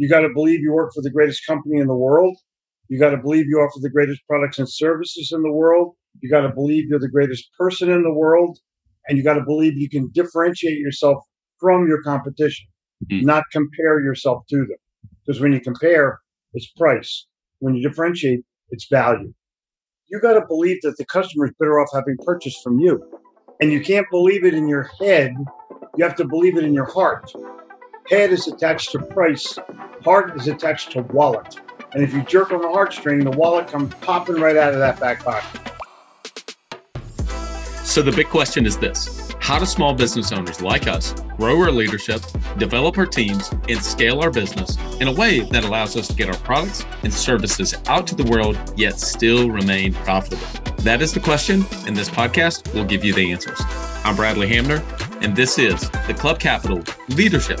You got to believe you work for the greatest company in the world. You got to believe you offer the greatest products and services in the world. You got to believe you're the greatest person in the world. And you got to believe you can differentiate yourself from your competition, mm-hmm. not compare yourself to them. Because when you compare, it's price. When you differentiate, it's value. You got to believe that the customer is better off having purchased from you. And you can't believe it in your head. You have to believe it in your heart. Head is attached to price. Heart is attached to wallet. And if you jerk on the heartstring, the wallet comes popping right out of that back pocket. So the big question is this how do small business owners like us grow our leadership, develop our teams, and scale our business in a way that allows us to get our products and services out to the world, yet still remain profitable? That is the question, and this podcast will give you the answers. I'm Bradley Hamner, and this is the Club Capital Leadership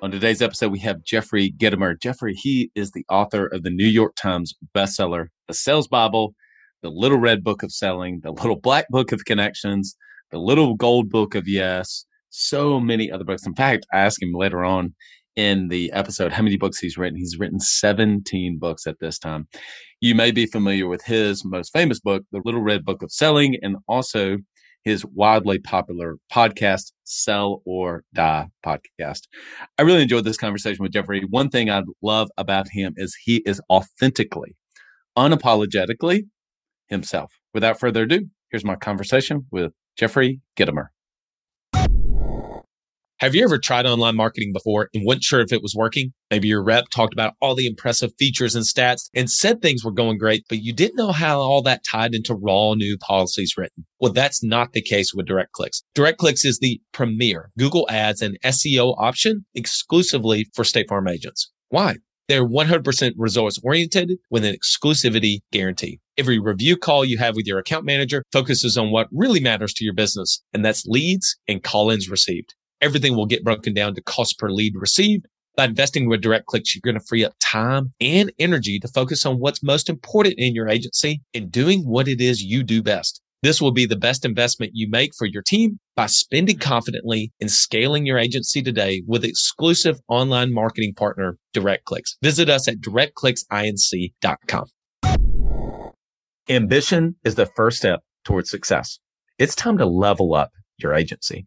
On today's episode, we have Jeffrey Gitomer. Jeffrey, he is the author of the New York Times bestseller, The Sales Bible, The Little Red Book of Selling, The Little Black Book of Connections, The Little Gold Book of Yes, so many other books. In fact, I asked him later on in the episode how many books he's written. He's written 17 books at this time. You may be familiar with his most famous book, The Little Red Book of Selling, and also his wildly popular podcast, Sell or Die podcast. I really enjoyed this conversation with Jeffrey. One thing I love about him is he is authentically, unapologetically himself. Without further ado, here's my conversation with Jeffrey Gitomer. Have you ever tried online marketing before and weren't sure if it was working? Maybe your rep talked about all the impressive features and stats and said things were going great, but you didn't know how all that tied into raw new policies written. Well, that's not the case with DirectClicks. DirectClicks is the premier Google Ads and SEO option exclusively for State Farm agents. Why? They're 100% results oriented with an exclusivity guarantee. Every review call you have with your account manager focuses on what really matters to your business, and that's leads and call ins received everything will get broken down to cost per lead received. By investing with DirectClicks, you're going to free up time and energy to focus on what's most important in your agency and doing what it is you do best. This will be the best investment you make for your team by spending confidently and scaling your agency today with exclusive online marketing partner, DirectClicks. Visit us at directclicksinc.com. Ambition is the first step towards success. It's time to level up your agency.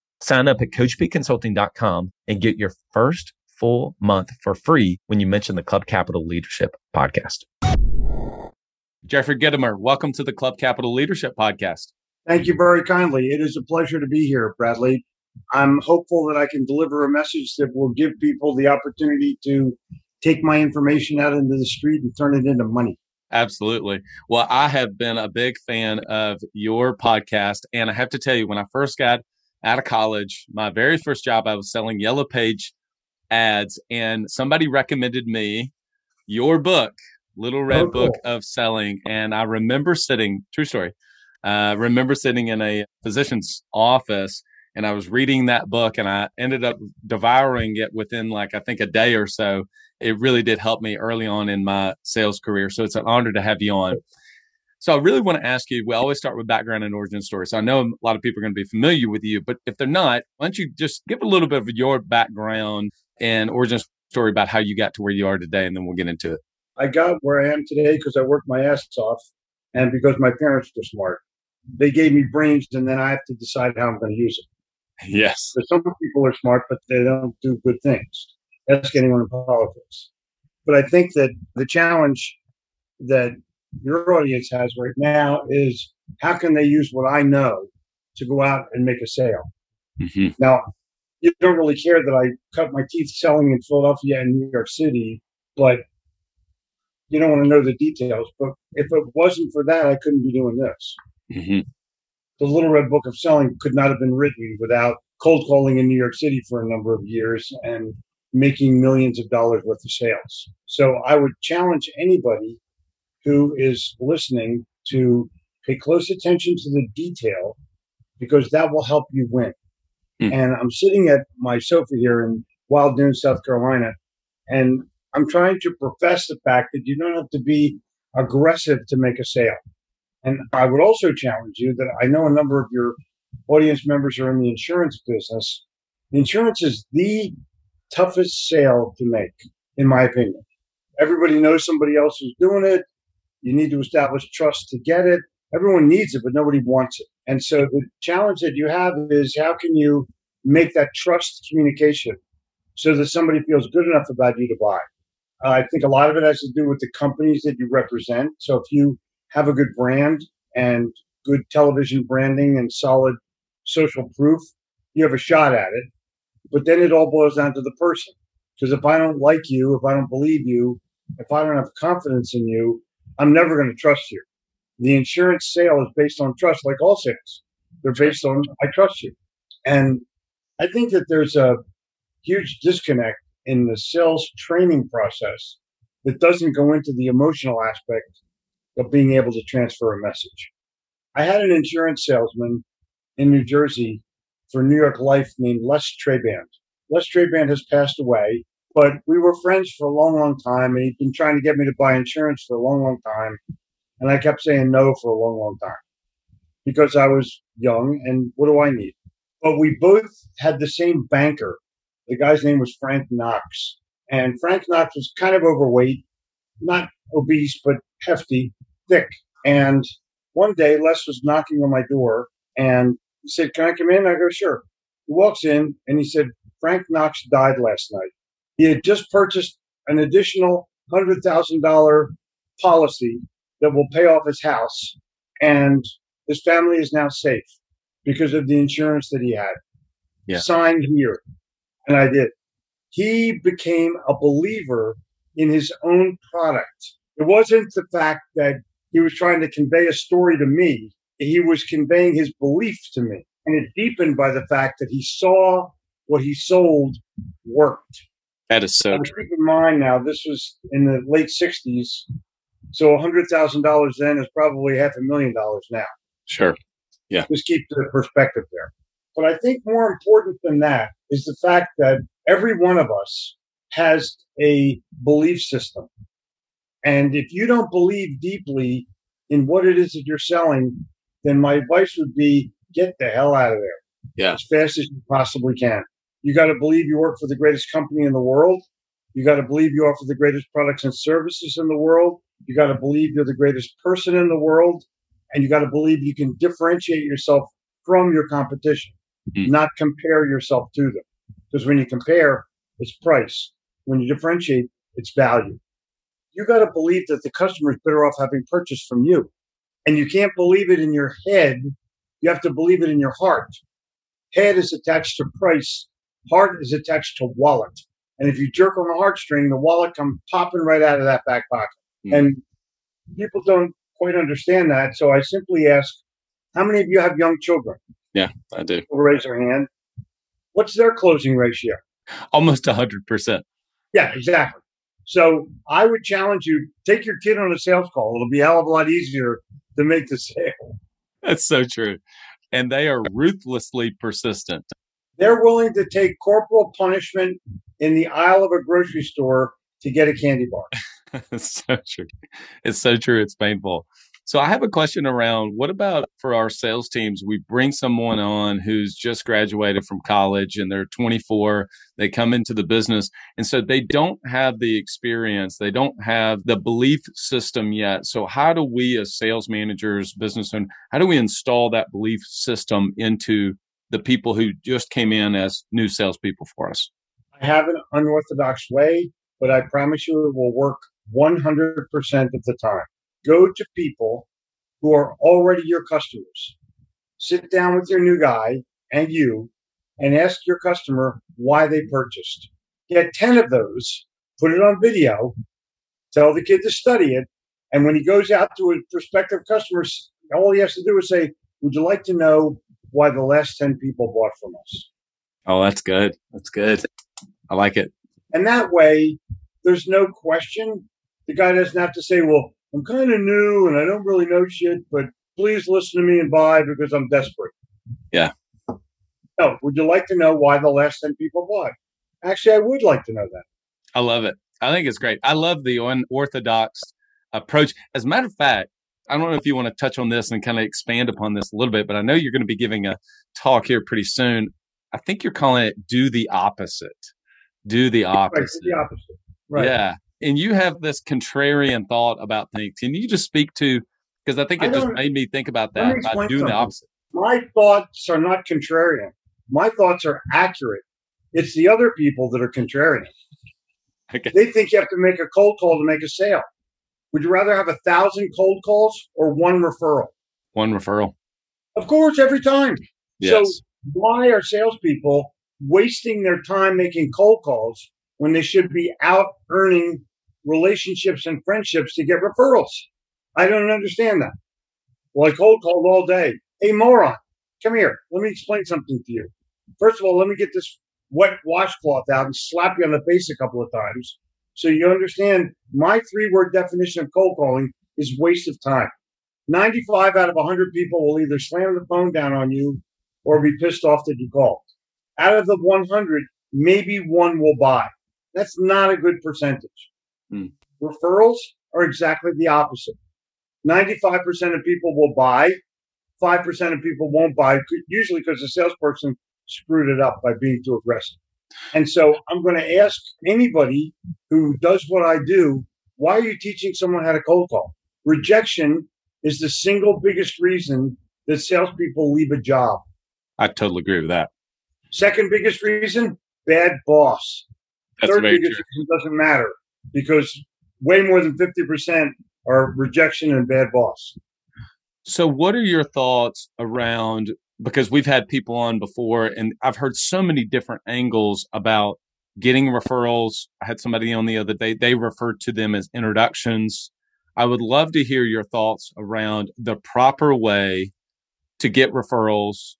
Sign up at coachpconsulting.com and get your first full month for free when you mention the Club Capital Leadership Podcast. Jeffrey Gitomer, welcome to the Club Capital Leadership Podcast. Thank you very kindly. It is a pleasure to be here, Bradley. I'm hopeful that I can deliver a message that will give people the opportunity to take my information out into the street and turn it into money. Absolutely. Well, I have been a big fan of your podcast. And I have to tell you, when I first got out of college. My very first job, I was selling Yellow Page ads, and somebody recommended me your book, Little Red oh, cool. Book of Selling. And I remember sitting, true story, uh, remember sitting in a physician's office and I was reading that book and I ended up devouring it within like, I think a day or so. It really did help me early on in my sales career. So it's an honor to have you on. So I really want to ask you. We always start with background and origin story. So I know a lot of people are going to be familiar with you, but if they're not, why don't you just give a little bit of your background and origin story about how you got to where you are today, and then we'll get into it. I got where I am today because I worked my ass off, and because my parents were smart. They gave me brains, and then I have to decide how I'm going to use them. Yes. So some people are smart, but they don't do good things. Ask anyone in politics. But I think that the challenge that your audience has right now is how can they use what I know to go out and make a sale? Mm-hmm. Now, you don't really care that I cut my teeth selling in Philadelphia and New York City, but you don't want to know the details. But if it wasn't for that, I couldn't be doing this. Mm-hmm. The Little Red Book of Selling could not have been written without cold calling in New York City for a number of years and making millions of dollars worth of sales. So I would challenge anybody who is listening to pay close attention to the detail because that will help you win. Mm. And I'm sitting at my sofa here in Wild Dune, South Carolina, and I'm trying to profess the fact that you don't have to be aggressive to make a sale. And I would also challenge you that I know a number of your audience members are in the insurance business. Insurance is the toughest sale to make, in my opinion. Everybody knows somebody else who's doing it. You need to establish trust to get it. Everyone needs it, but nobody wants it. And so the challenge that you have is how can you make that trust communication so that somebody feels good enough about you to buy? Uh, I think a lot of it has to do with the companies that you represent. So if you have a good brand and good television branding and solid social proof, you have a shot at it. But then it all boils down to the person. Because if I don't like you, if I don't believe you, if I don't have confidence in you, I'm never going to trust you. The insurance sale is based on trust, like all sales. They're based on I trust you. And I think that there's a huge disconnect in the sales training process that doesn't go into the emotional aspect of being able to transfer a message. I had an insurance salesman in New Jersey for New York Life named Les Traband. Les Traband has passed away, but we were friends for a long, long time, and he'd been trying to get me to buy insurance for a long, long time. And I kept saying no for a long, long time because I was young and what do I need? But we both had the same banker. The guy's name was Frank Knox. And Frank Knox was kind of overweight, not obese, but hefty, thick. And one day Les was knocking on my door and he said, Can I come in? I go, Sure. He walks in and he said, Frank Knox died last night. He had just purchased an additional $100,000 policy that will pay off his house. And his family is now safe because of the insurance that he had. Yeah. Signed here. And I did. He became a believer in his own product. It wasn't the fact that he was trying to convey a story to me, he was conveying his belief to me. And it deepened by the fact that he saw what he sold worked. That is so. Keep in mind now, this was in the late '60s, so hundred thousand dollars then is probably half a million dollars now. Sure. Yeah. Just keep the perspective there. But I think more important than that is the fact that every one of us has a belief system. And if you don't believe deeply in what it is that you're selling, then my advice would be get the hell out of there. Yeah. As fast as you possibly can. You got to believe you work for the greatest company in the world. You got to believe you offer the greatest products and services in the world. You got to believe you're the greatest person in the world. And you got to believe you can differentiate yourself from your competition, mm-hmm. not compare yourself to them. Because when you compare, it's price. When you differentiate, it's value. You got to believe that the customer is better off having purchased from you. And you can't believe it in your head. You have to believe it in your heart. Head is attached to price Heart is attached to wallet. And if you jerk on the heartstring, the wallet comes popping right out of that back pocket. Mm. And people don't quite understand that. So I simply ask, how many of you have young children? Yeah, I do. People raise their hand. What's their closing ratio? Almost 100%. Yeah, exactly. So I would challenge you take your kid on a sales call. It'll be a hell of a lot easier to make the sale. That's so true. And they are ruthlessly persistent. They're willing to take corporal punishment in the aisle of a grocery store to get a candy bar. it's so true. It's so true. It's painful. So I have a question around what about for our sales teams? We bring someone on who's just graduated from college and they're 24. They come into the business. And so they don't have the experience. They don't have the belief system yet. So how do we as sales managers, business owners, how do we install that belief system into the people who just came in as new salespeople for us? I have an unorthodox way, but I promise you it will work 100% of the time go to people who are already your customers. Sit down with your new guy and you and ask your customer why they purchased. Get 10 of those, put it on video, tell the kid to study it. And when he goes out to a prospective customers, all he has to do is say, Would you like to know why the last 10 people bought from us? Oh, that's good. That's good. I like it. And that way, there's no question. The guy doesn't have to say, Well, I'm kind of new and I don't really know shit, but please listen to me and buy because I'm desperate. Yeah. No, would you like to know why the last 10 people bought? Actually, I would like to know that. I love it. I think it's great. I love the unorthodox approach. As a matter of fact, I don't know if you want to touch on this and kind of expand upon this a little bit, but I know you're going to be giving a talk here pretty soon. I think you're calling it do the opposite. Do the opposite. Right, do the opposite. Right. Yeah and you have this contrarian thought about things. Can you just speak to? Because I think it I just made me think about that about doing something. the opposite. My thoughts are not contrarian. My thoughts are accurate. It's the other people that are contrarian. Okay. They think you have to make a cold call to make a sale. Would you rather have a thousand cold calls or one referral? One referral. Of course, every time. Yes. So why are salespeople wasting their time making cold calls when they should be out earning relationships and friendships to get referrals. I don't understand that. Well, I cold called all day. Hey, moron, come here. Let me explain something to you. First of all, let me get this wet washcloth out and slap you on the face a couple of times so you understand my three word definition of cold calling is waste of time. 95 out of 100 people will either slam the phone down on you or be pissed off that you called. Out of the 100, maybe one will buy. That's not a good percentage. Hmm. Referrals are exactly the opposite. 95% of people will buy, 5% of people won't buy, usually because the salesperson screwed it up by being too aggressive. And so I'm going to ask anybody who does what I do, why are you teaching someone how to cold call? Rejection is the single biggest reason that salespeople leave a job. I totally agree with that. Second biggest reason, bad boss. That's Third biggest true. reason doesn't matter because way more than 50% are rejection and bad boss. So, what are your thoughts around? Because we've had people on before, and I've heard so many different angles about getting referrals. I had somebody on the other day, they referred to them as introductions. I would love to hear your thoughts around the proper way to get referrals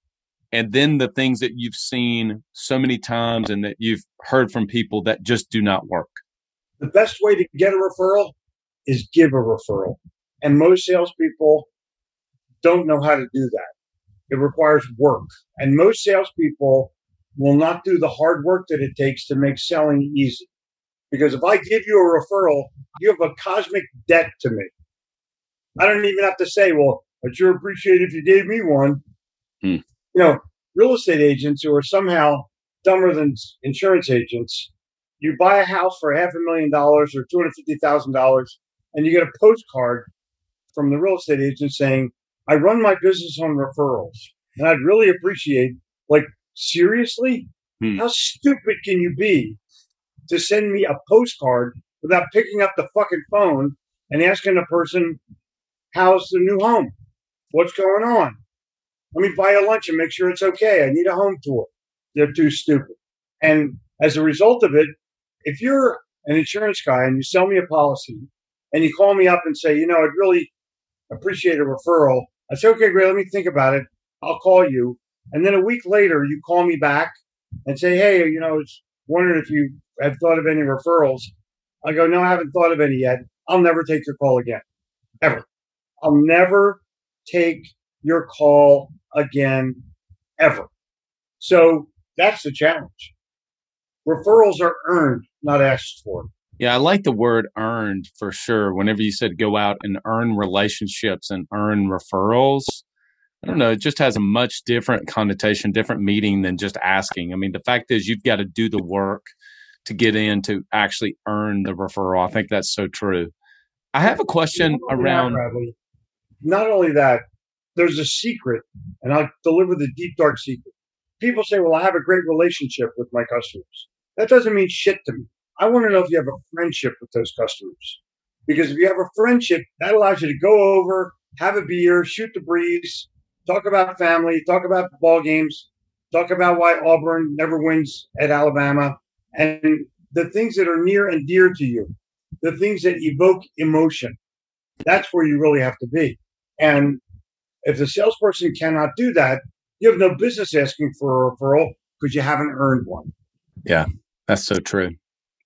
and then the things that you've seen so many times and that you've heard from people that just do not work. The best way to get a referral is give a referral. And most salespeople don't know how to do that. It requires work. And most salespeople will not do the hard work that it takes to make selling easy. Because if I give you a referral, you have a cosmic debt to me. I don't even have to say, well, I'd sure appreciate if you gave me one. Hmm. You know, real estate agents who are somehow dumber than insurance agents you buy a house for half a million dollars or two hundred fifty thousand dollars, and you get a postcard from the real estate agent saying, "I run my business on referrals, and I'd really appreciate." Like seriously, hmm. how stupid can you be to send me a postcard without picking up the fucking phone and asking a person, "How's the new home? What's going on?" Let me buy a lunch and make sure it's okay. I need a home tour. They're too stupid. And as a result of it, if you're an insurance guy and you sell me a policy and you call me up and say, you know, I'd really appreciate a referral, I say, okay, great, let me think about it. I'll call you. And then a week later, you call me back and say, hey, you know, I was wondering if you have thought of any referrals. I go, no, I haven't thought of any yet. I'll never take your call again, ever. I'll never take your call again, ever. So that's the challenge. Referrals are earned, not asked for. Yeah, I like the word earned for sure. Whenever you said go out and earn relationships and earn referrals, I don't know, it just has a much different connotation, different meaning than just asking. I mean, the fact is you've got to do the work to get in to actually earn the referral. I think that's so true. I have a question around. Bradley. Not only that, there's a secret, and I'll deliver the deep, dark secret. People say, well, I have a great relationship with my customers. That doesn't mean shit to me. I want to know if you have a friendship with those customers. Because if you have a friendship, that allows you to go over, have a beer, shoot the breeze, talk about family, talk about ball games, talk about why Auburn never wins at Alabama, and the things that are near and dear to you, the things that evoke emotion. That's where you really have to be. And if the salesperson cannot do that, you have no business asking for a referral because you haven't earned one. Yeah, that's so true.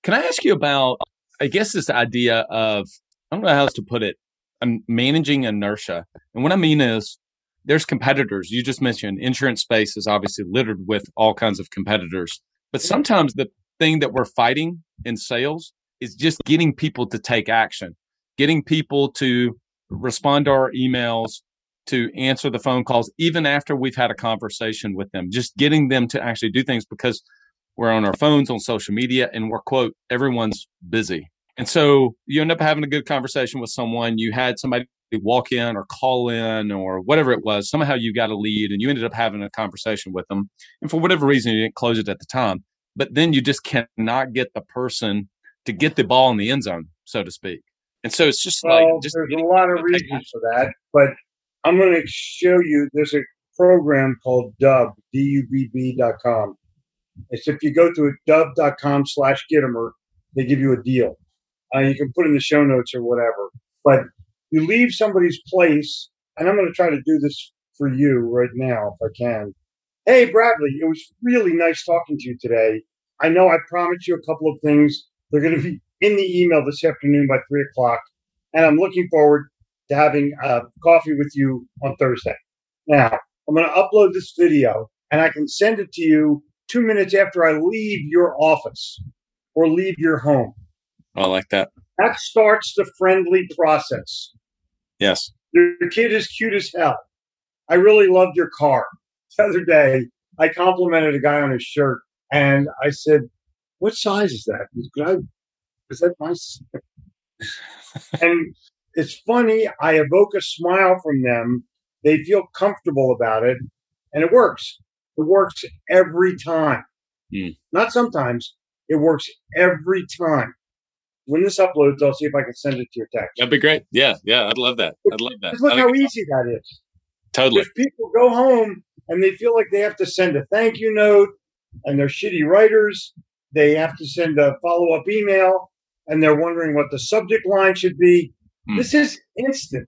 Can I ask you about, I guess, this idea of, I don't know how else to put it, um, managing inertia. And what I mean is, there's competitors. You just mentioned insurance space is obviously littered with all kinds of competitors. But sometimes the thing that we're fighting in sales is just getting people to take action, getting people to respond to our emails, to answer the phone calls, even after we've had a conversation with them, just getting them to actually do things because we're on our phones, on social media, and we're, quote, everyone's busy. And so you end up having a good conversation with someone. You had somebody walk in or call in or whatever it was. Somehow you got a lead and you ended up having a conversation with them. And for whatever reason, you didn't close it at the time. But then you just cannot get the person to get the ball in the end zone, so to speak. And so it's just well, like just there's a lot of reasons for that, but I'm going to show you. There's a program called Dubb, D-U-B-B.com. It's if you go to dubb.com slash Gitomer, they give you a deal. Uh, you can put in the show notes or whatever. But you leave somebody's place, and I'm going to try to do this for you right now if I can. Hey, Bradley, it was really nice talking to you today. I know I promised you a couple of things. They're going to be in the email this afternoon by three o'clock. And I'm looking forward to having uh, coffee with you on Thursday. Now, I'm going to upload this video and I can send it to you two minutes after I leave your office or leave your home. I like that. That starts the friendly process. Yes. Your kid is cute as hell. I really loved your car. The other day, I complimented a guy on his shirt and I said, What size is that? Could I, is that my and it's funny. I evoke a smile from them. They feel comfortable about it, and it works. It works every time. Mm. Not sometimes. It works every time. When this uploads, I'll see if I can send it to your text. That'd be great. Yeah, yeah, I'd love that. I'd love that. Just look how easy that is. Totally. If people go home and they feel like they have to send a thank you note, and they're shitty writers, they have to send a follow up email, and they're wondering what the subject line should be. Mm. This is instant.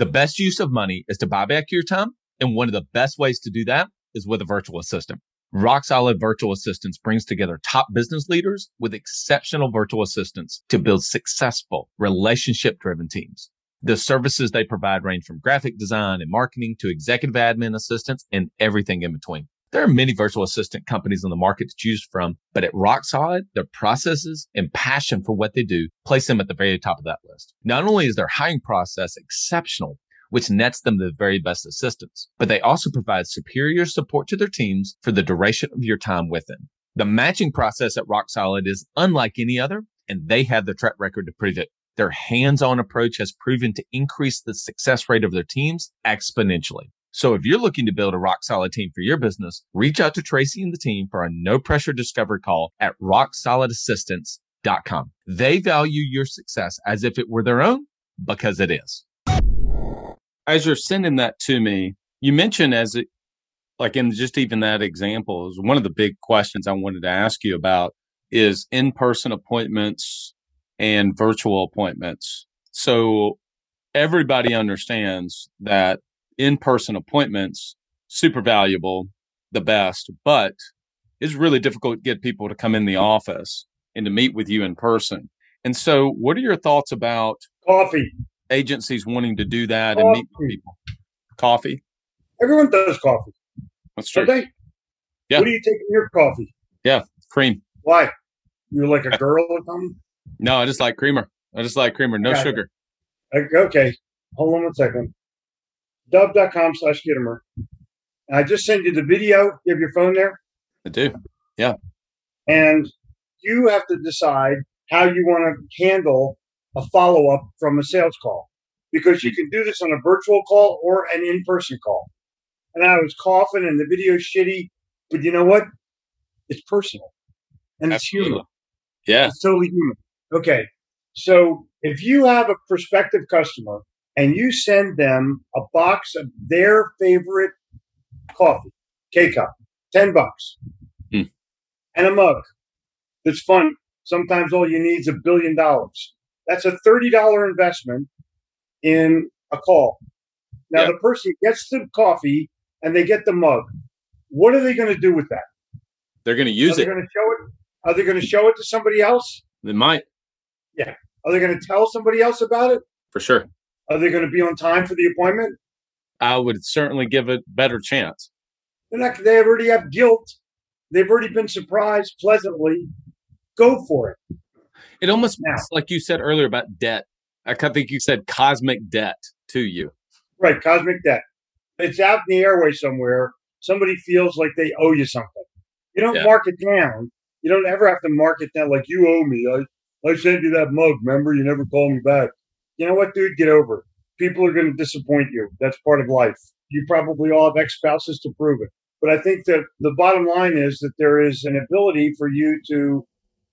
The best use of money is to buy back your time. And one of the best ways to do that is with a virtual assistant. Rock Solid Virtual Assistants brings together top business leaders with exceptional virtual assistants to build successful relationship driven teams. The services they provide range from graphic design and marketing to executive admin assistance and everything in between. There are many virtual assistant companies on the market to choose from, but at Rock Solid, their processes and passion for what they do place them at the very top of that list. Not only is their hiring process exceptional, which nets them the very best assistants, but they also provide superior support to their teams for the duration of your time with them. The matching process at Rock Solid is unlike any other, and they have the track record to prove it. Their hands-on approach has proven to increase the success rate of their teams exponentially. So if you're looking to build a rock solid team for your business, reach out to Tracy and the team for a no pressure discovery call at rocksolidassistance.com. They value your success as if it were their own because it is. As you're sending that to me, you mentioned as it, like in just even that example is one of the big questions I wanted to ask you about is in-person appointments and virtual appointments. So everybody understands that in-person appointments super valuable the best but it's really difficult to get people to come in the office and to meet with you in person. And so what are your thoughts about coffee. agencies wanting to do that coffee. and meet people? Coffee? Everyone does coffee. That's true. They? yeah. What do you take in your coffee? Yeah cream. Why? You're like a girl or something? No i just like creamer. I just like creamer. No sugar. Okay. Hold on one second dubb.com slash Gitomer. I just sent you the video. You have your phone there? I do. Yeah. And you have to decide how you want to handle a follow up from a sales call because you can do this on a virtual call or an in person call. And I was coughing and the video's shitty, but you know what? It's personal and it's human. Yeah. It's totally human. Okay. So if you have a prospective customer and you send them a box of their favorite coffee, K cup, 10 bucks, hmm. and a mug that's fun. Sometimes all you need is a billion dollars. That's a $30 investment in a call. Now, yep. the person gets the coffee and they get the mug. What are they going to do with that? They're going to use are it. Going to show it. Are they going to show it to somebody else? They might. Yeah. Are they going to tell somebody else about it? For sure. Are they going to be on time for the appointment? I would certainly give it better chance. Not, they already have guilt. They've already been surprised pleasantly. Go for it. It almost now. like you said earlier about debt. I think you said cosmic debt to you. Right, cosmic debt. It's out in the airway somewhere. Somebody feels like they owe you something. You don't yeah. mark it down. You don't ever have to mark it down like you owe me. I, I sent you that mug. Remember, you never called me back you know what, dude, get over it. People are going to disappoint you. That's part of life. You probably all have ex spouses to prove it. But I think that the bottom line is that there is an ability for you to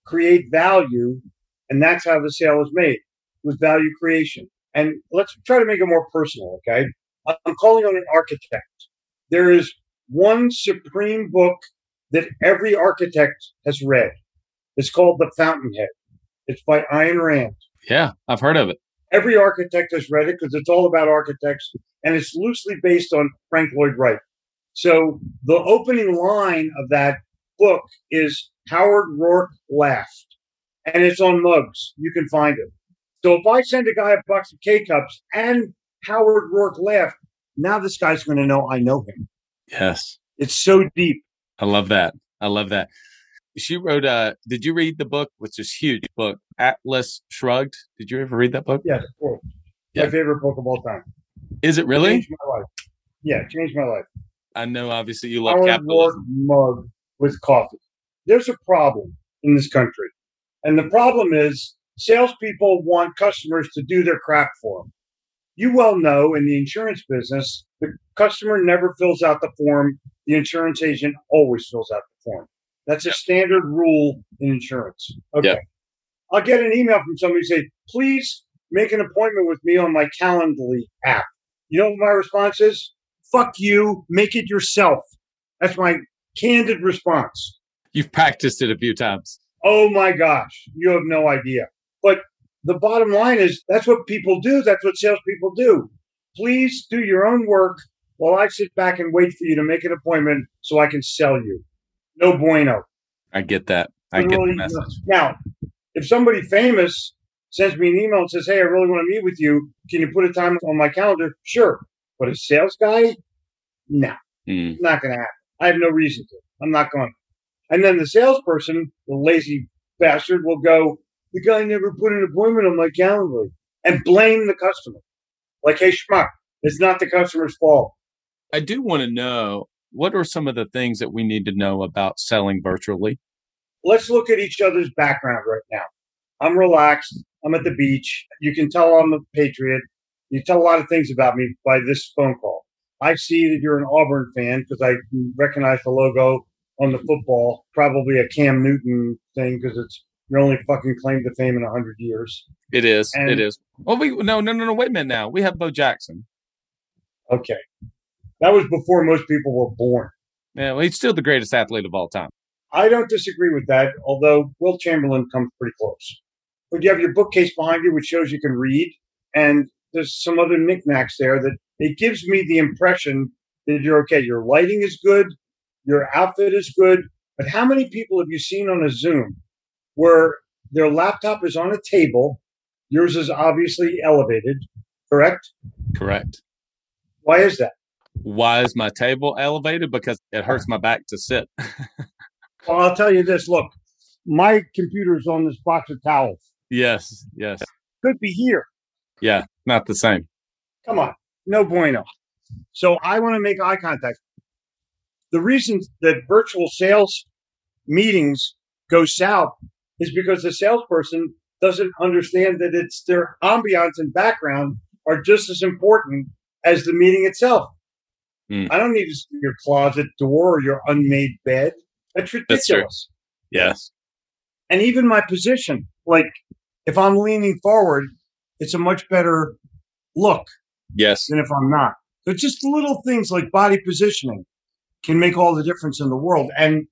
create value, and that's how the sale is made with value creation. And let's try to make it more personal, okay? I'm calling on an architect. There is one supreme book that every architect has read. It's called The Fountainhead. It's by Ayn Rand. Yeah, I've heard of it. Every architect has read it because it's all about architects and it's loosely based on Frank Lloyd Wright. So the opening line of that book is Howard Roark laughed and it's on mugs. You can find it. So if I send a guy a box of K cups and Howard Roark laughed, now this guy's going to know I know him. Yes. It's so deep. I love that. I love that she wrote uh did you read the book which is huge book atlas shrugged. Did you ever read that book? Yes cool. yeah. my favorite book of all time. Is it really? Changed my life. Yeah changed my life. I know obviously you love capitalism. Mug with coffee. There's a problem in this country. And the problem is salespeople want customers to do their crap for them you well know in the insurance business the customer never fills out the form. The insurance agent always fills out the form. That's a standard rule in insurance. Okay. I'll get an email from somebody say, please make an appointment with me on my Calendly app. You know what my response is? Fuck you. Make it yourself. That's my candid response. You've practiced it a few times. Oh my gosh. You have no idea. But the bottom line is that's what people do. That's what salespeople do. Please do your own work while I sit back and wait for you to make an appointment so I can sell you no bueno. I get that. I get the message. Now, if somebody famous sends me an email and says, "Hey, I really want to meet with you. Can you put a time on my calendar?" Sure. But a sales guy, no, mm. not going to happen. I have no reason to. I'm not going. And then the salesperson, the lazy bastard, will go, the guy never put an appointment on my calendar and blame the customer. Like, hey, schmuck, it's not the customer's fault. I do want to know what are some of the things that we need to know about selling virtually? Let's look at each other's background right now. I'm relaxed. I'm at the beach. You can tell I'm a patriot. You tell a lot of things about me by this phone call. I see that you're an Auburn fan because I recognize the logo on the football, probably a Cam Newton thing because it's your only fucking claim to fame in a hundred years. It is. And- it is. Well, we no no no no. Wait a minute now. We have Bo Jackson. Okay. That was before most people were born. Yeah, well, he's still the greatest athlete of all time. I don't disagree with that, although Wilt Chamberlain comes pretty close. But you have your bookcase behind you, which shows you can read, and there's some other knickknacks there that it gives me the impression that you're okay. Your lighting is good, your outfit is good, but how many people have you seen on a Zoom where their laptop is on a table, yours is obviously elevated, correct? Correct. Why is that? Why is my table elevated? Because it hurts my back to sit. Well, I'll tell you this. Look, my computer's on this box of towels. yes, yes. Could be here. Yeah, not the same. Come on, no bueno. So I want to make eye contact. The reason that virtual sales meetings go south is because the salesperson doesn't understand that it's their ambiance and background are just as important as the meeting itself. Hmm. I don't need to see your closet door or your unmade bed. That's ridiculous. Yes. and even my position like if i'm leaning forward it's a much better look Yes. than if i'm not so just little things like body positioning can make all the difference in the world and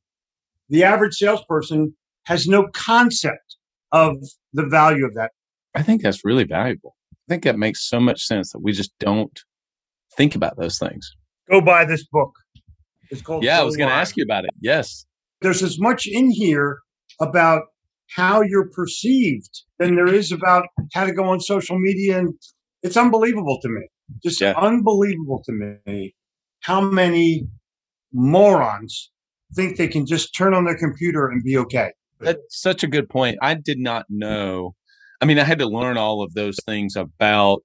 the average salesperson has no concept of the value of that I think that's really valuable. I think that makes so much sense that we just don't think about those things. go buy this book it's called Yeah, I was going to ask you about it. Yes. There's as much in here about how you're perceived than there is about how to go on social media and it's unbelievable to me just Yeah. unbelievable to me how many morons think they can just turn on their computer and be okay That's such a good point. I did not know. I mean, I had to learn all of those things about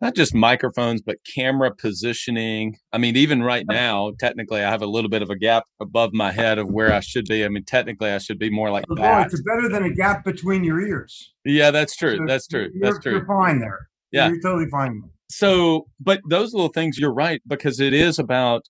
not just microphones, but camera positioning. I mean, even right now, technically, I have a little bit of a gap above my head of where I should be. I mean, technically, I should be more like Oh, that. it's better than a gap between your ears Yeah, that's true. So That's true. That's true. you're fine there Yeah. you're totally fine So, but those little things, you're right, because it is about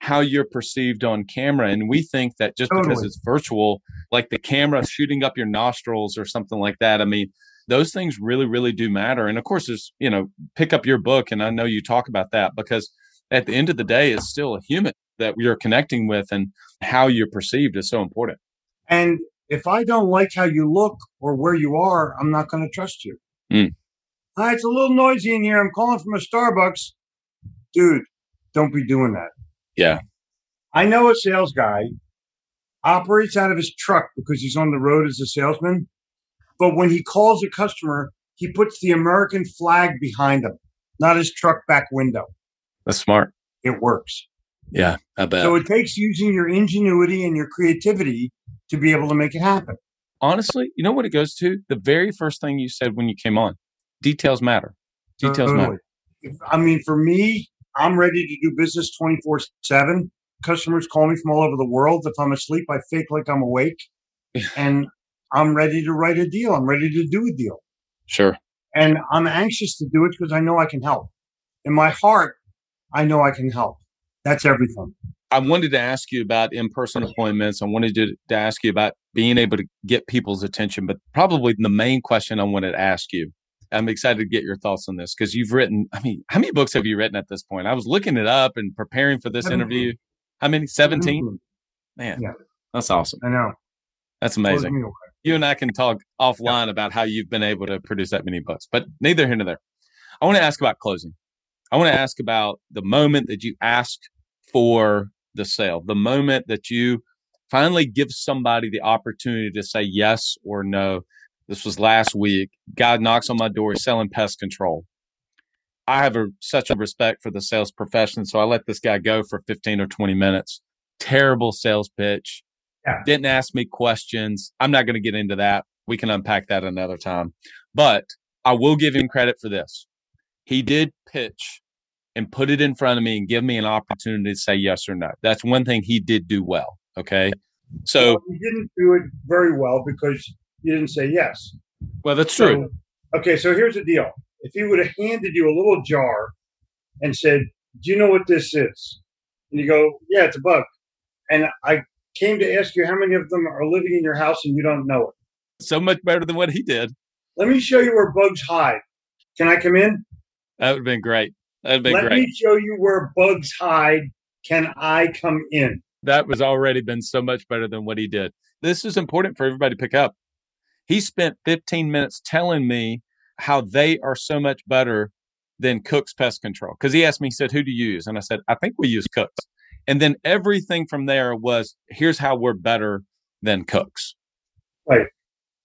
how you're perceived on camera. And we think that just because it's virtual, like the camera shooting up your nostrils or something like that, I mean, those things really, really do matter. And of course, there's, you know, pick up your book. And I know you talk about that because at the end of the day, it's still a human that you're connecting with and how you're perceived is so important. and if i don't like how you look or where you are i'm not going to trust you Mm. Hi, it's a little noisy in here. I'm calling from a Starbucks. Dude, don't be doing that. Yeah. I know a sales guy operates out of his truck because he's on the road as a salesman. But when he calls a customer, he puts the American flag behind him, not his truck back window. That's smart. It works. Yeah, I bet. So it takes using your ingenuity and your creativity to be able to make it happen. Honestly, you know what it goes to? The very first thing you said when you came on details matter. Details Totally. matter. If- I mean, for me, I'm ready to do business 24 7. Customers call me from all over the world. If I'm asleep, I fake like I'm awake. and I'm ready to write a deal. I'm ready to do a deal. Sure. And I'm anxious to do it because I know I can help. In my heart, I know I can help. That's everything. I wanted to ask you about in person appointments. I wanted to, to ask you about being able to get people's attention, but probably the main question I wanted to ask you. I'm excited to get your thoughts on this because you've written, I mean, how many books have you written at this point? I was looking it up and preparing for this interview. How many? 17? Man, Yeah. that's awesome. I know. That's Blows amazing. You and I can talk offline about how you've been able to produce that many books, but neither here nor there. I want to ask about closing. I want to ask about the moment that you ask for the sale, the moment that you finally give somebody the opportunity to say yes or no. This was last week. Guy knocks on my door selling pest control. I have a, such a respect for the sales profession, so I let this guy go for 15 or 20 minutes. terrible sales pitch. Yeah. Didn't ask me questions. I'm not going to get into that. We can unpack that another time. But I will give him credit for this. He did pitch and put it in front of me and give me an opportunity to say yes or no. That's one thing he did do well. Okay. So, Well, you didn't do it very well because you didn't say yes. well, that's true. So, okay, so here's the deal. If he would have handed you a little jar and said, Do you know what this is? And you go, Yeah, it's a bug. And I came to ask you how many of them are living in your house and you don't know it. So much better than what he did. Let me show you where bugs hide. Can I come in? That would have been great. That would have been Let great. me show you where bugs hide. Can I come in? that was already been so much better than what he did. This is important for everybody to pick up. He spent 15 minutes telling me how they are so much better than Cook's Pest Control. Because he asked me, he said, Who do you use? And I said, I think we use Cook's. And then everything from there was, Here's how we're better than Cook's. Right.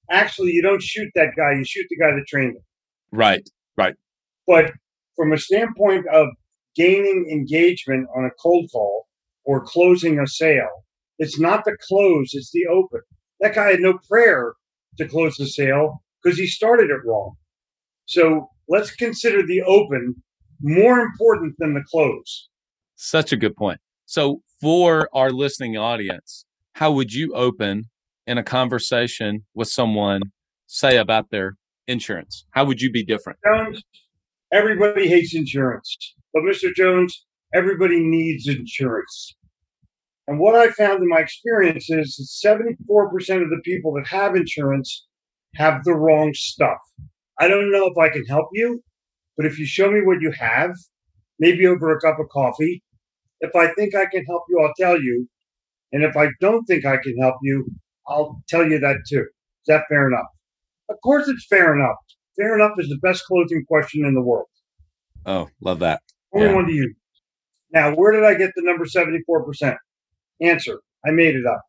Actually, you don't shoot that guy, you shoot the guy that trained him. Right, right. But from a standpoint of gaining engagement on a cold call or closing a sale, it's not the close, it's the open. That guy had no prayer to close the sale because he started it wrong. So let's consider the open more important than the close. Such a good point. So, for our listening audience, how would you open in a conversation with someone, say about their insurance? How would you be different? Jones, everybody hates insurance. But Mr. Jones, everybody needs insurance. And what I found in my experience is that 74% of the people that have insurance have the wrong stuff. I don't know if I can help you, but if you show me what you have, maybe over a cup of coffee, if I think I can help you, I'll tell you. And if I don't think I can help you, I'll tell you that too. Is that fair enough? Of course, it's fair enough. Fair enough is the best closing question in the world. Oh, love that. Only Yeah. one to use. Now, where did I get the number 74%? Answer I made it up,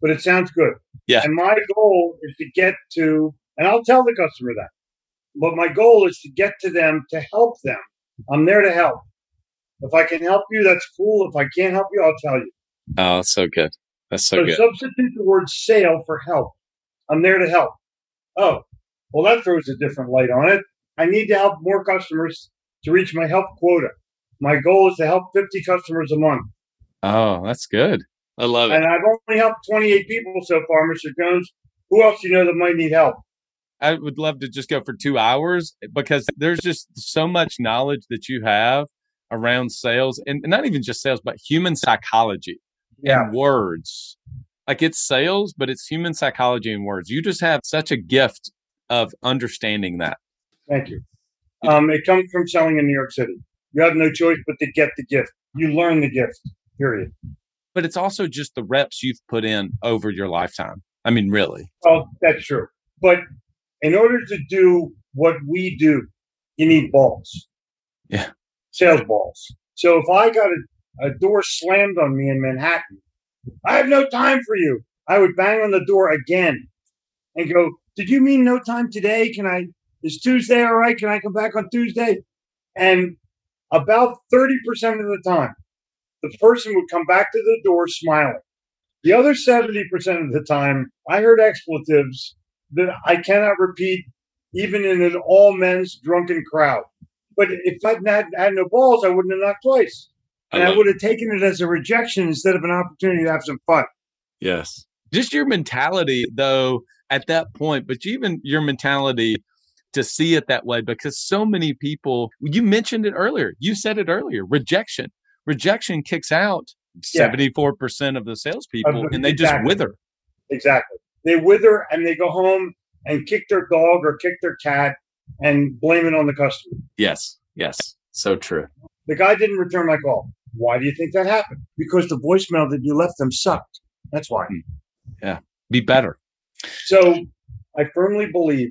but it sounds good. Yeah. And my goal is to get to, and I'll tell the customer that, but my goal is to get to them to help them. I'm there to help. If I can help you, that's cool. If I can't help you, I'll tell you. Oh, that's so good. That's so So good. substitute the word sale for help. I'm there to help. Oh, well, that throws a different light on it. I need to help more customers to reach my help quota. My goal is to help 50 customers a month. Oh, that's good. I love it. And I've only helped 28 people so far, Mr. Jones. Who else do you know that might need help? I would love to just go for two hours because there's just so much knowledge that you have around sales and not even just sales, but human psychology and words. Like it's sales, but it's human psychology and words. You just have such a gift of understanding that. Thank you. Um, it comes from selling in New York City. You have no choice but to get the gift. You learn the gift, period. But it's also just the reps you've put in over your lifetime. I mean, really. Oh, that's true. But in order to do what we do, you need balls. Yeah. Sales balls. So if I got a, a door slammed on me in Manhattan, I have no time for you. I would bang on the door again and go, Did you mean no time today? Can I, is Tuesday all right? Can I come back on Tuesday? And about 30% of the time, the person would come back to the door smiling. The other 70% of the time, I heard expletives that I cannot repeat even in an all men's drunken crowd. But if I had, had no balls, I wouldn't have knocked twice. And I, love- would have taken it as a rejection instead of an opportunity to have some fun. Yes. Just your mentality, though, at that point, but even your mentality to see it that way, because so many people, you mentioned it earlier. You said it earlier rejection. Rejection kicks out Yeah. 74% of the salespeople Of the- and they just wither. Exactly. They wither and they go home and kick their dog or kick their cat and blame it on the customer. Yes. Yes. So true. The guy didn't return my call. Why do you think that happened? Because the voicemail that you left them sucked. That's why. Hmm. Yeah, be better. So I firmly believe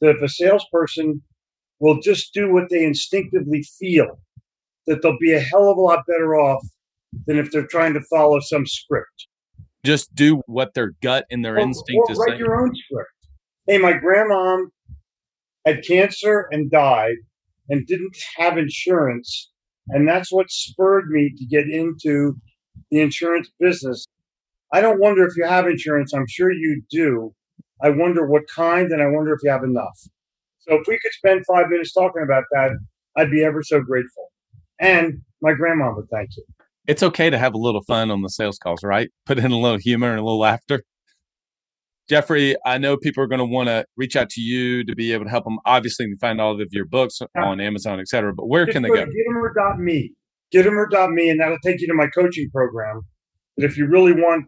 that if a salesperson will just do what they instinctively feel, that they'll be a hell of a lot better off than if they're trying to follow some script. Just do what their gut and their Or- instinct or is write saying. your own script. Hey, my grandma had cancer and died and didn't have insurance. And that's what spurred me to get into the insurance business. I don't wonder if you have insurance. I'm sure you do. I wonder what kind and I wonder if you have enough. So if we could spend five minutes talking about that, I'd be ever so grateful. And my grandma would thank you. It's okay to have a little fun on the sales calls, right? Put in a little humor and a little laughter. Jeffrey, I know people are going to want to reach out to you to be able to help them. Obviously, you can find all of your books on Amazon, et cetera. But where can they go? Gitomer.me. Gitomer.me, and that'll take you to my coaching program. But if you really want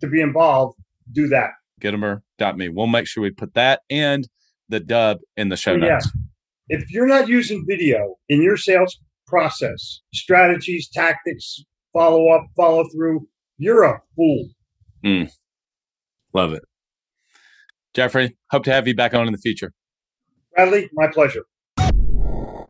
to be involved, do that. Gitomer.me. We'll make sure we put that and the Dubb in the show notes. Yeah. If you're not using video in your sales process, strategies, tactics, follow up, follow through, you're a fool. Mm. Love it. Jeffrey, hope to have you back on in the future. Bradley, my pleasure. All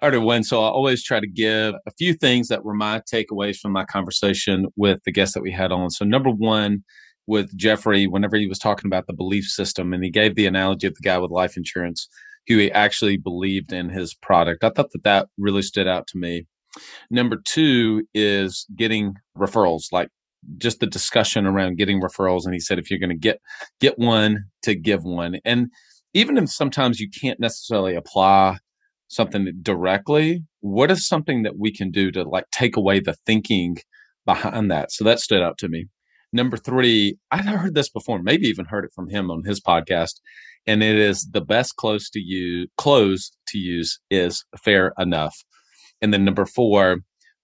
right, everyone. So I always try to give a few things that were my takeaways from my conversation with the guest that we had on. So number one, with Jeffrey, whenever he was talking about the belief system, and he gave the analogy of the guy with life insurance who he actually believed in his product. I thought that that really stood out to me. Number two is getting referrals, like just the discussion around getting referrals. And he said, if you're going to get, get one to give one. And even if sometimes you can't necessarily apply something directly, what is something that we can do to like take away the thinking behind that? So that stood out to me. Number three, I'd heard this before, maybe even heard it from him on his podcast, and it is the best close to you close to use is fair enough. And then number four,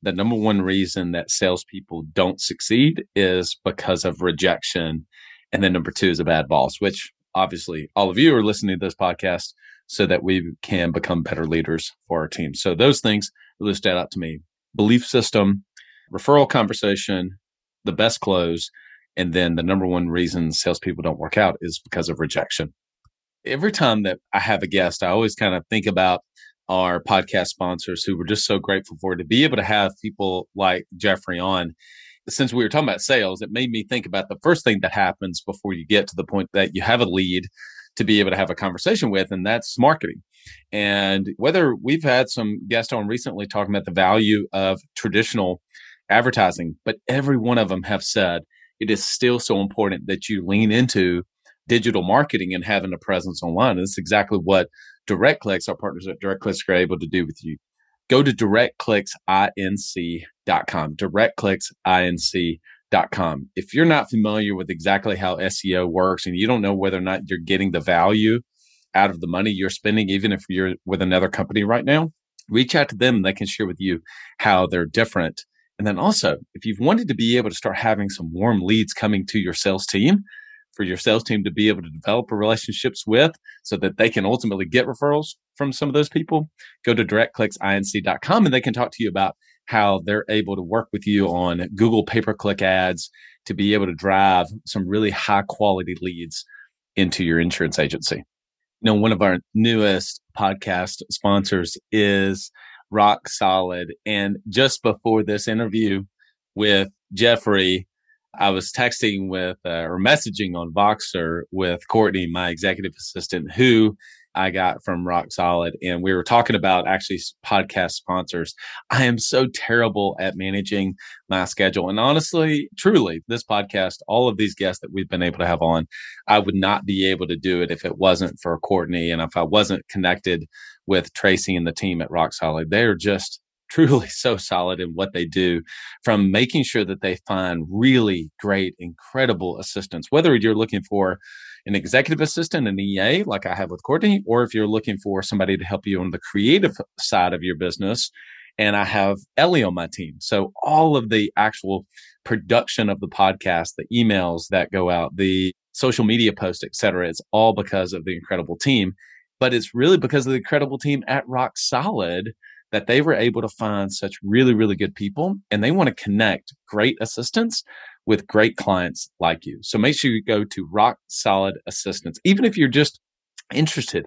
the number one reason that salespeople don't succeed is because of rejection. And then number two is a bad boss, which obviously all of you are listening to this podcast so that we can become better leaders for our team. So those things really stand out to me. Belief system, referral conversation, the best close. And then the number one reason salespeople don't work out is because of rejection. Every time that I have a guest, I always kind of think about our podcast sponsors who we're just so grateful for to be able to have people like Jeffrey on. Since we were talking about sales, it made me think about the first thing that happens before you get to the point that you have a lead to be able to have a conversation with, and that's marketing. And whether we've had some guests on recently talking about the value of traditional advertising, but every one of them have said it is still so important that you lean into digital marketing and having a presence online. And that's exactly what DirectClicks, our partners at DirectClicks, are able to do with you. Go to directclicksinc.com, directclicksinc.com. If you're not familiar with exactly how SEO works and you don't know whether or not you're getting the value out of the money you're spending, even if you're with another company right now, reach out to them. They can share with you how they're different. And then also, if you've wanted to be able to start having some warm leads coming to your sales team, for your sales team to be able to develop relationships with so that they can ultimately get referrals from some of those people, go to directclicksinc.com and they can talk to you about how they're able to work with you on Google pay per click ads to be able to drive some really high quality leads into your insurance agency. You know, one of our newest podcast sponsors is Rock Solid. And just before this interview with Jeffrey, I was texting with uh, or messaging on Voxer with Courtney, my executive assistant, who I got from Rock Solid. And we were talking about actually podcast sponsors. I am so terrible at managing my schedule. And honestly, truly, this podcast, all of these guests that we've been able to have on, I would not be able to do it if it wasn't for Courtney and if I wasn't connected with Tracy and the team at Rock Solid. They're just truly so solid in what they do from making sure that they find really great, incredible assistants, whether you're looking for an executive assistant, an EA, like I have with Courtney, or if you're looking for somebody to help you on the creative side of your business. And I have Ellie on my team. So all of the actual production of the podcast, the emails that go out, the social media posts, et cetera, it's all because of the incredible team. But it's really because of the incredible team at Rock Solid that they were able to find such really, really good people and they want to connect great assistants with great clients like you. So make sure you go to Rock Solid Assistants, even if you're just interested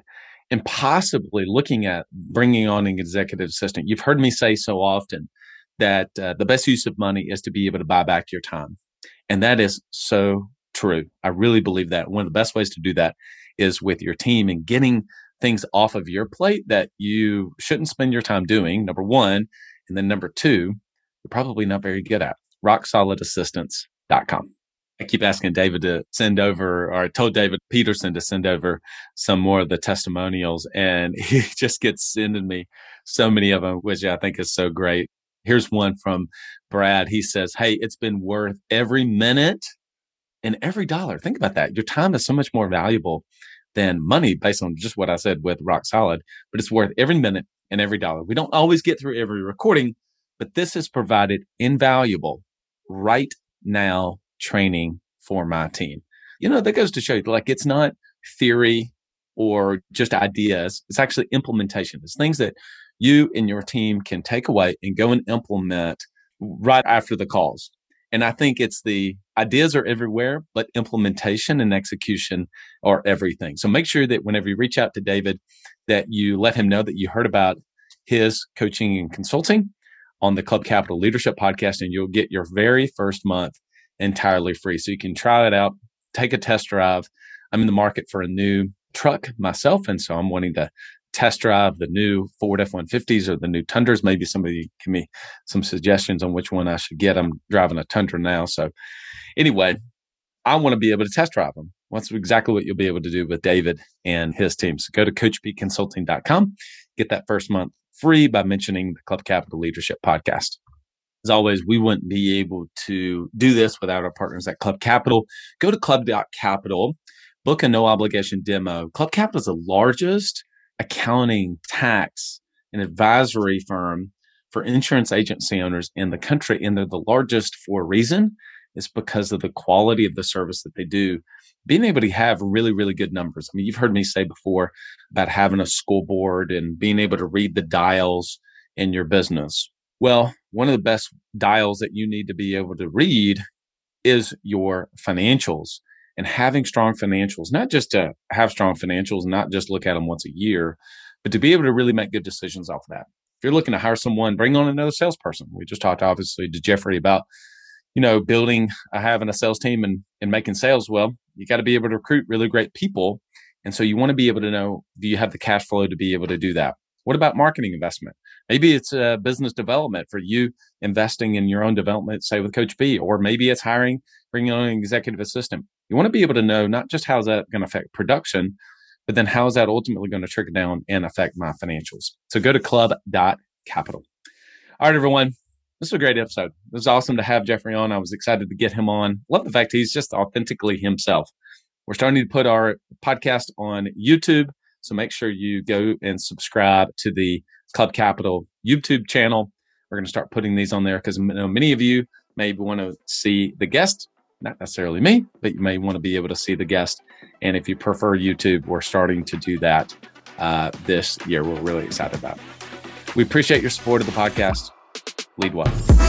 in possibly looking at bringing on an executive assistant. You've heard me say so often that uh, the best use of money is to be able to buy back your time. And that is so true. I really believe that. One of the best ways to do that is with your team and getting things off of your plate that you shouldn't spend your time doing, number one. And then number two, you're probably not very good at. rocksolidassistants.com. I keep asking David to send over, or I told David Peterson to send over some more of the testimonials, and he just gets sending me so many of them, which I think is so great. Here's one from Brad. He says, Hey, it's been worth every minute and every dollar. Think about that. Your time is so much more valuable than money based on just what I said with Rock Solid, but it's worth every minute and every dollar. We don't always get through every recording, but this has provided invaluable right now training for my team. You know, that goes to show you like it's not theory or just ideas. It's actually implementation. It's things that you and your team can take away and go and implement right after the calls. And I think it's the ideas are everywhere, but implementation and execution are everything. So make sure that whenever you reach out to David, that you let him know that you heard about his coaching and consulting on the Club Capital Leadership Podcast, and you'll get your very first month entirely free. So you can try it out, take a test drive. I'm in the market for a new truck myself, and so I'm wanting to test drive the new Ford F 150s or the new Tundras. Maybe somebody give me some suggestions on which one I should get. I'm driving a Tundra now. So, anyway, I want to be able to test drive them. That's exactly what you'll be able to do with David and his team. So, go to CoachPConsulting.com, get that first month free by mentioning the Club Capital Leadership Podcast. As always, we wouldn't be able to do this without our partners at Club Capital. Go to club.capital, book a no obligation demo. Club Capital is the largest accounting, tax, and advisory firm for insurance agency owners in the country. And they're the largest for a reason. It's because of the quality of the service that they do. Being able to have really, really good numbers. I mean, you've heard me say before about having a school board and being able to read the dials in your business. Well, one of the best dials that you need to be able to read is your financials and having strong financials, not just to have strong financials, not just look at them once a year, but to be able to really make good decisions off of that. If you're looking to hire someone, bring on another salesperson. We just talked obviously to Jeffrey about, you know, building, uh, having a sales team and, and making sales. Well, you got to be able to recruit really great people. And so you want to be able to know, do you have the cash flow to be able to do that? What about marketing investment? Maybe it's a business development for you investing in your own development, say with Coach B, or maybe it's hiring, bringing on an executive assistant. You want to be able to know not just how's that going to affect production, but then how is that ultimately going to trickle down and affect my financials? So go to club.capital. All right, everyone. This was a great episode. It was awesome to have Jeffrey on. I was excited to get him on. Love the fact he's just authentically himself. We're starting to put our podcast on YouTube. So make sure you go and subscribe to the Club Capital YouTube channel. We're going to start putting these on there because many of you may want to see the guest, not necessarily me, but you may want to be able to see the guest. And if you prefer YouTube, we're starting to do that uh, this year. We're really excited about it. We appreciate your support of the podcast. Lead well.